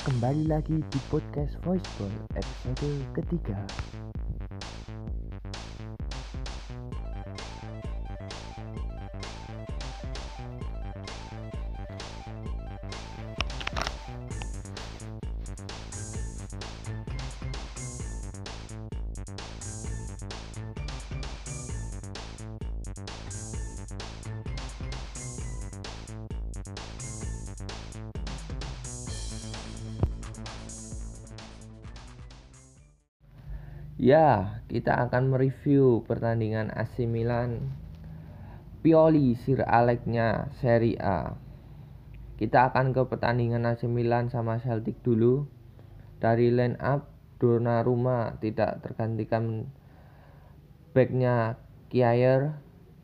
Kembali lagi di podcast Voiceball episode ketiga Ya, kita akan mereview pertandingan AC Milan Pioli Sir Alexnya Serie A. Kita akan ke pertandingan AC Milan sama Celtic dulu. Dari line up Donnarumma tidak tergantikan backnya Kiaer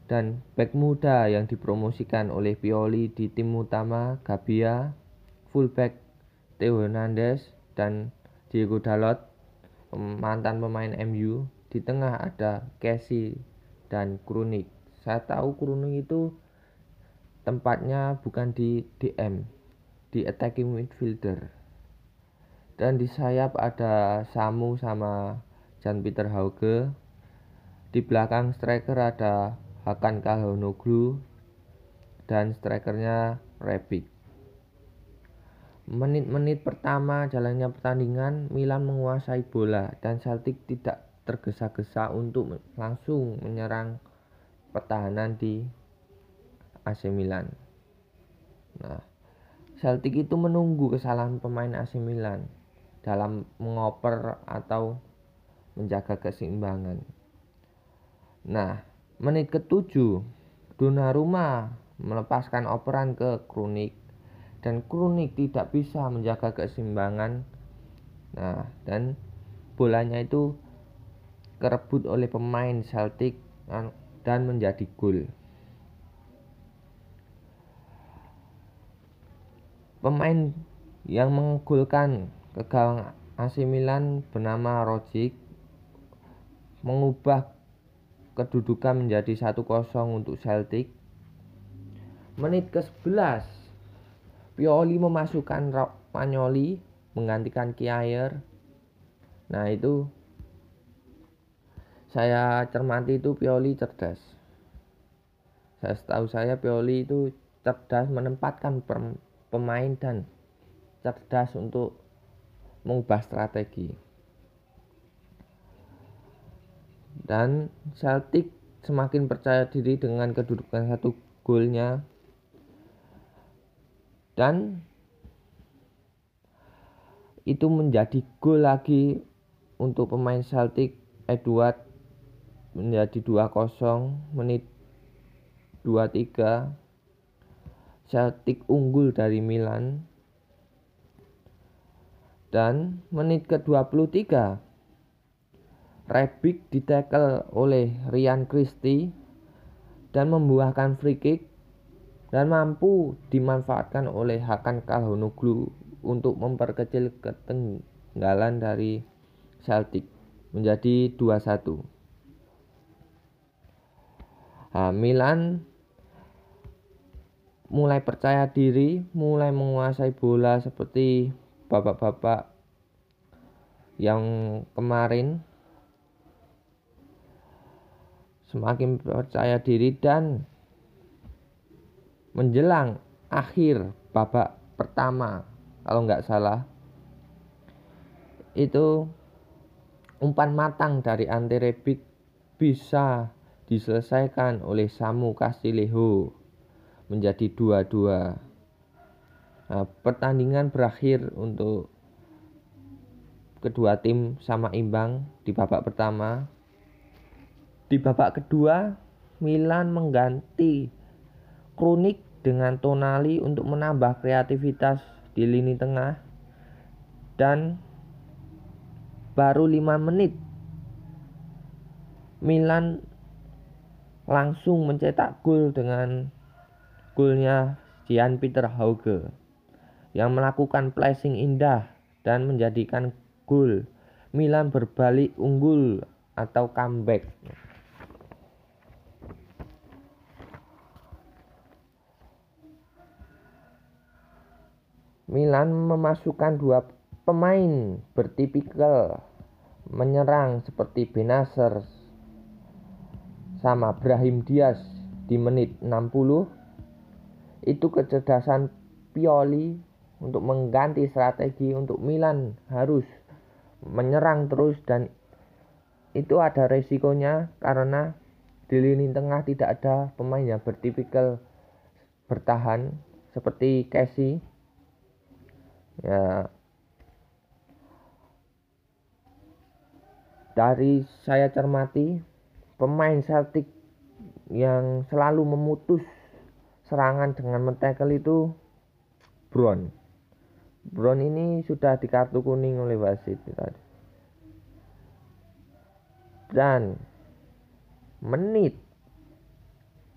dan back muda yang dipromosikan oleh Pioli di tim utama Gabia, fullback Theo Hernandez dan Diego Dalot mantan pemain MU di tengah ada Casey dan Krunik saya tahu Krunik itu tempatnya bukan di DM di attacking midfielder. Dan di sayap ada Samu sama Jan Peter Hauge. Di belakang striker ada Hakan Kahonoglu dan strikernya Rebic Menit-menit pertama jalannya pertandingan, Milan menguasai bola dan Celtic tidak tergesa-gesa untuk langsung menyerang pertahanan di AC Milan. Nah, Celtic itu menunggu kesalahan pemain AC Milan dalam mengoper atau menjaga keseimbangan. Nah, menit ke-7 Donnarumma melepaskan operan ke Kronik dan kronik tidak bisa menjaga keseimbangan. Nah, dan bolanya itu kerebut oleh pemain Celtic dan menjadi gol. Pemain yang menggolkan ke gawang AC Milan bernama Rogic mengubah kedudukan menjadi 1-0 untuk Celtic. Menit ke-11 Pioli memasukkan Romagnoli menggantikan Kiaer. Nah itu saya cermati itu Pioli cerdas. Saya tahu saya Pioli itu cerdas menempatkan pemain dan cerdas untuk mengubah strategi. Dan Celtic semakin percaya diri dengan kedudukan satu golnya dan itu menjadi gol lagi untuk pemain Celtic Edward menjadi 2-0 menit 23 Celtic unggul dari Milan. Dan menit ke-23 Rebic ditekel oleh Ryan Christie dan membuahkan free kick dan mampu dimanfaatkan oleh Hakan Kalhonoglu untuk memperkecil ketinggalan dari Celtic menjadi 2-1. Nah, Milan mulai percaya diri, mulai menguasai bola seperti bapak-bapak yang kemarin semakin percaya diri dan menjelang akhir babak pertama kalau nggak salah itu umpan matang dari Ante Rebic bisa diselesaikan oleh Samu Castillejo menjadi dua-dua. Nah, pertandingan berakhir untuk kedua tim sama imbang di babak pertama. Di babak kedua, Milan mengganti Kronik dengan Tonali untuk menambah kreativitas di lini tengah dan baru 5 menit Milan langsung mencetak gol dengan golnya Jan Peter Hauge yang melakukan placing indah dan menjadikan gol Milan berbalik unggul atau comeback. Milan memasukkan dua pemain bertipikal menyerang seperti Benacer sama Brahim Diaz di menit 60 itu kecerdasan Pioli untuk mengganti strategi untuk Milan harus menyerang terus dan itu ada resikonya karena di lini tengah tidak ada pemain yang bertipikal bertahan seperti Casey ya. Dari saya cermati pemain Celtic yang selalu memutus serangan dengan mentekel itu Brown Brown ini sudah di kartu kuning oleh wasit tadi. Dan menit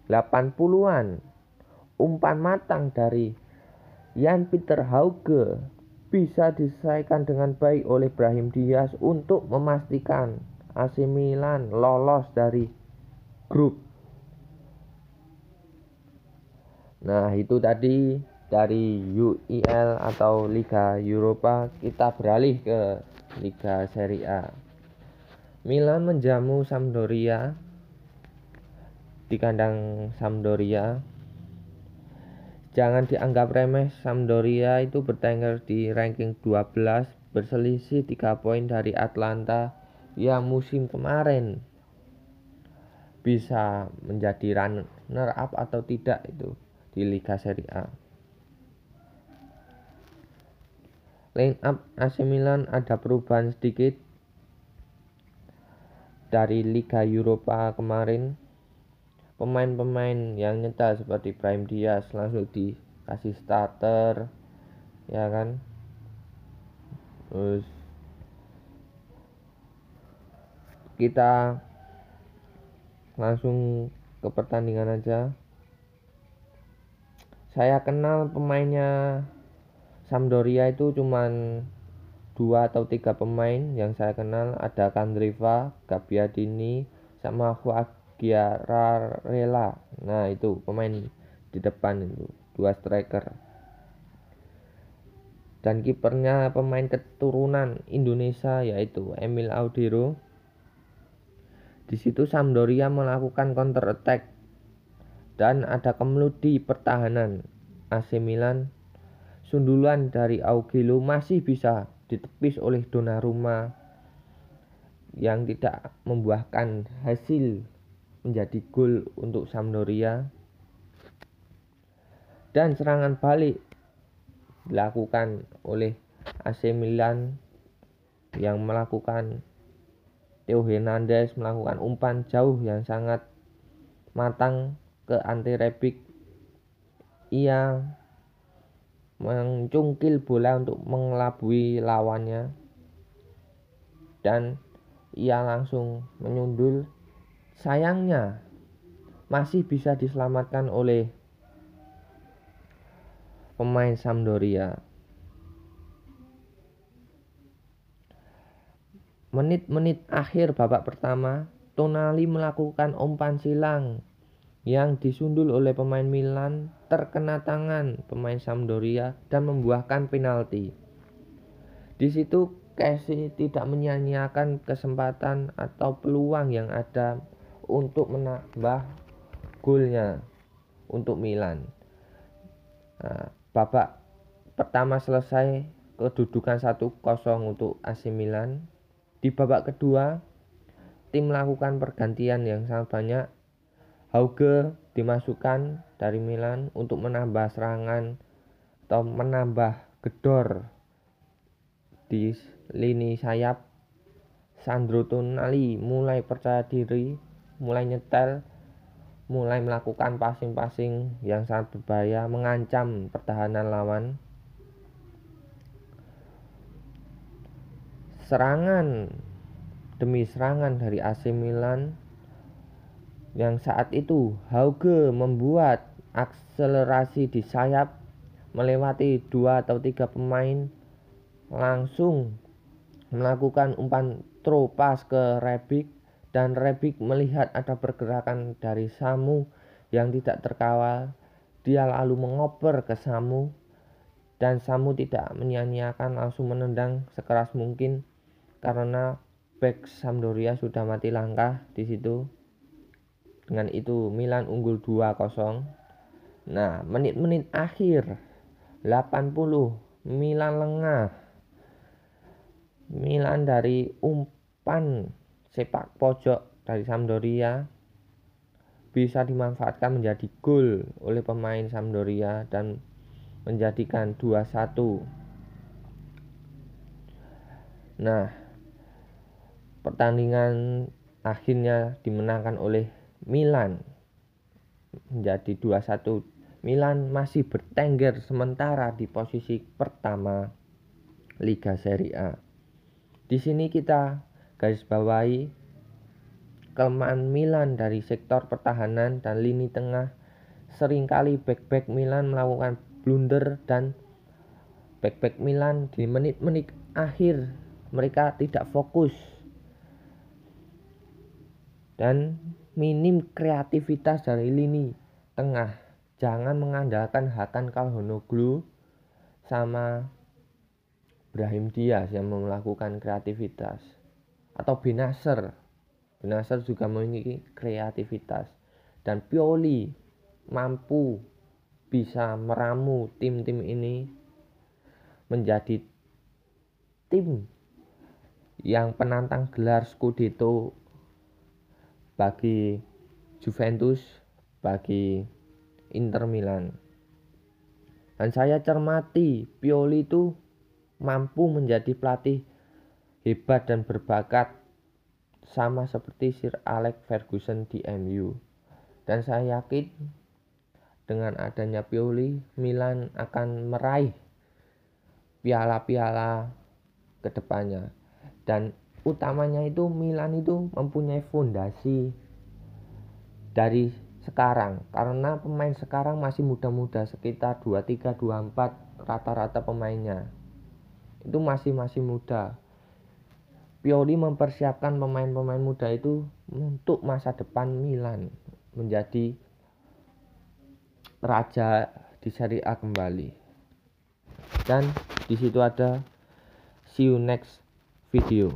80-an umpan matang dari Jan Peter Hauge bisa diselesaikan dengan baik oleh Brahim Diaz untuk memastikan AC Milan lolos dari grup. Nah, itu tadi dari UEL atau Liga Eropa kita beralih ke Liga Serie A. Milan menjamu Sampdoria di kandang Sampdoria Jangan dianggap remeh Sampdoria itu bertengger di ranking 12 berselisih 3 poin dari Atlanta yang musim kemarin bisa menjadi runner up atau tidak itu di Liga Serie A. Line up AC Milan ada perubahan sedikit dari Liga Eropa kemarin pemain-pemain yang nyetel seperti Prime Diaz langsung dikasih starter ya kan? Terus kita langsung ke pertandingan aja. Saya kenal pemainnya Sampdoria itu cuman dua atau tiga pemain yang saya kenal. Ada Kandriva, Gabbiadini, sama Joaquin Rela, Nah, itu pemain di depan itu, dua striker. Dan kipernya pemain keturunan Indonesia yaitu Emil Audiro. Di situ Sampdoria melakukan counter attack dan ada kemudi pertahanan AC Milan. Sundulan dari Augilo masih bisa ditepis oleh Donnarumma yang tidak membuahkan hasil menjadi gol untuk Sampdoria. Dan serangan balik dilakukan oleh AC Milan yang melakukan Theo Hernandez melakukan umpan jauh yang sangat matang ke anti Rebic ia mencungkil bola untuk mengelabui lawannya. Dan ia langsung menyundul Sayangnya, masih bisa diselamatkan oleh pemain Sampdoria. Menit-menit akhir babak pertama, Tonali melakukan umpan silang yang disundul oleh pemain Milan terkena tangan pemain Sampdoria dan membuahkan penalti. Di situ Casey tidak menyia-nyiakan kesempatan atau peluang yang ada untuk menambah golnya untuk Milan. Nah, babak pertama selesai kedudukan 1-0 untuk AC Milan. Di babak kedua, tim melakukan pergantian yang sangat banyak. Hauge dimasukkan dari Milan untuk menambah serangan atau menambah gedor di lini sayap. Sandro Tonali mulai percaya diri mulai nyetel, mulai melakukan passing-passing yang sangat berbahaya, mengancam pertahanan lawan. Serangan demi serangan dari AC Milan yang saat itu Hauge membuat akselerasi di sayap melewati dua atau tiga pemain langsung melakukan umpan throw pass ke Rebic dan Rebik melihat ada pergerakan dari Samu yang tidak terkawal. Dia lalu mengoper ke Samu dan Samu tidak menyia-nyiakan langsung menendang sekeras mungkin karena back Sampdoria sudah mati langkah di situ. Dengan itu Milan unggul 2-0. Nah, menit-menit akhir 80 Milan lengah. Milan dari umpan sepak pojok dari Sampdoria bisa dimanfaatkan menjadi gol oleh pemain Sampdoria dan menjadikan 2-1. Nah, pertandingan akhirnya dimenangkan oleh Milan menjadi 2-1. Milan masih bertengger sementara di posisi pertama Liga Serie A. Di sini kita garis bawahi kelemahan Milan dari sektor pertahanan dan lini tengah. Seringkali back-back Milan melakukan blunder dan back-back Milan di menit-menit akhir mereka tidak fokus. Dan minim kreativitas dari lini tengah. Jangan mengandalkan Hakan Kalhonoglu sama Brahim Diaz yang melakukan kreativitas atau Binaser Binaser juga memiliki kreativitas dan Pioli mampu bisa meramu tim-tim ini menjadi tim yang penantang gelar Scudetto bagi Juventus, bagi Inter Milan. Dan saya cermati Pioli itu mampu menjadi pelatih hebat dan berbakat sama seperti Sir Alex Ferguson di MU. Dan saya yakin dengan adanya Pioli, Milan akan meraih piala-piala ke depannya. Dan utamanya itu Milan itu mempunyai fondasi dari sekarang karena pemain sekarang masih muda-muda sekitar 23 24 rata-rata pemainnya itu masih masih muda Pioli mempersiapkan pemain-pemain muda itu untuk masa depan Milan menjadi raja di Serie A kembali. Dan di situ ada see you next video.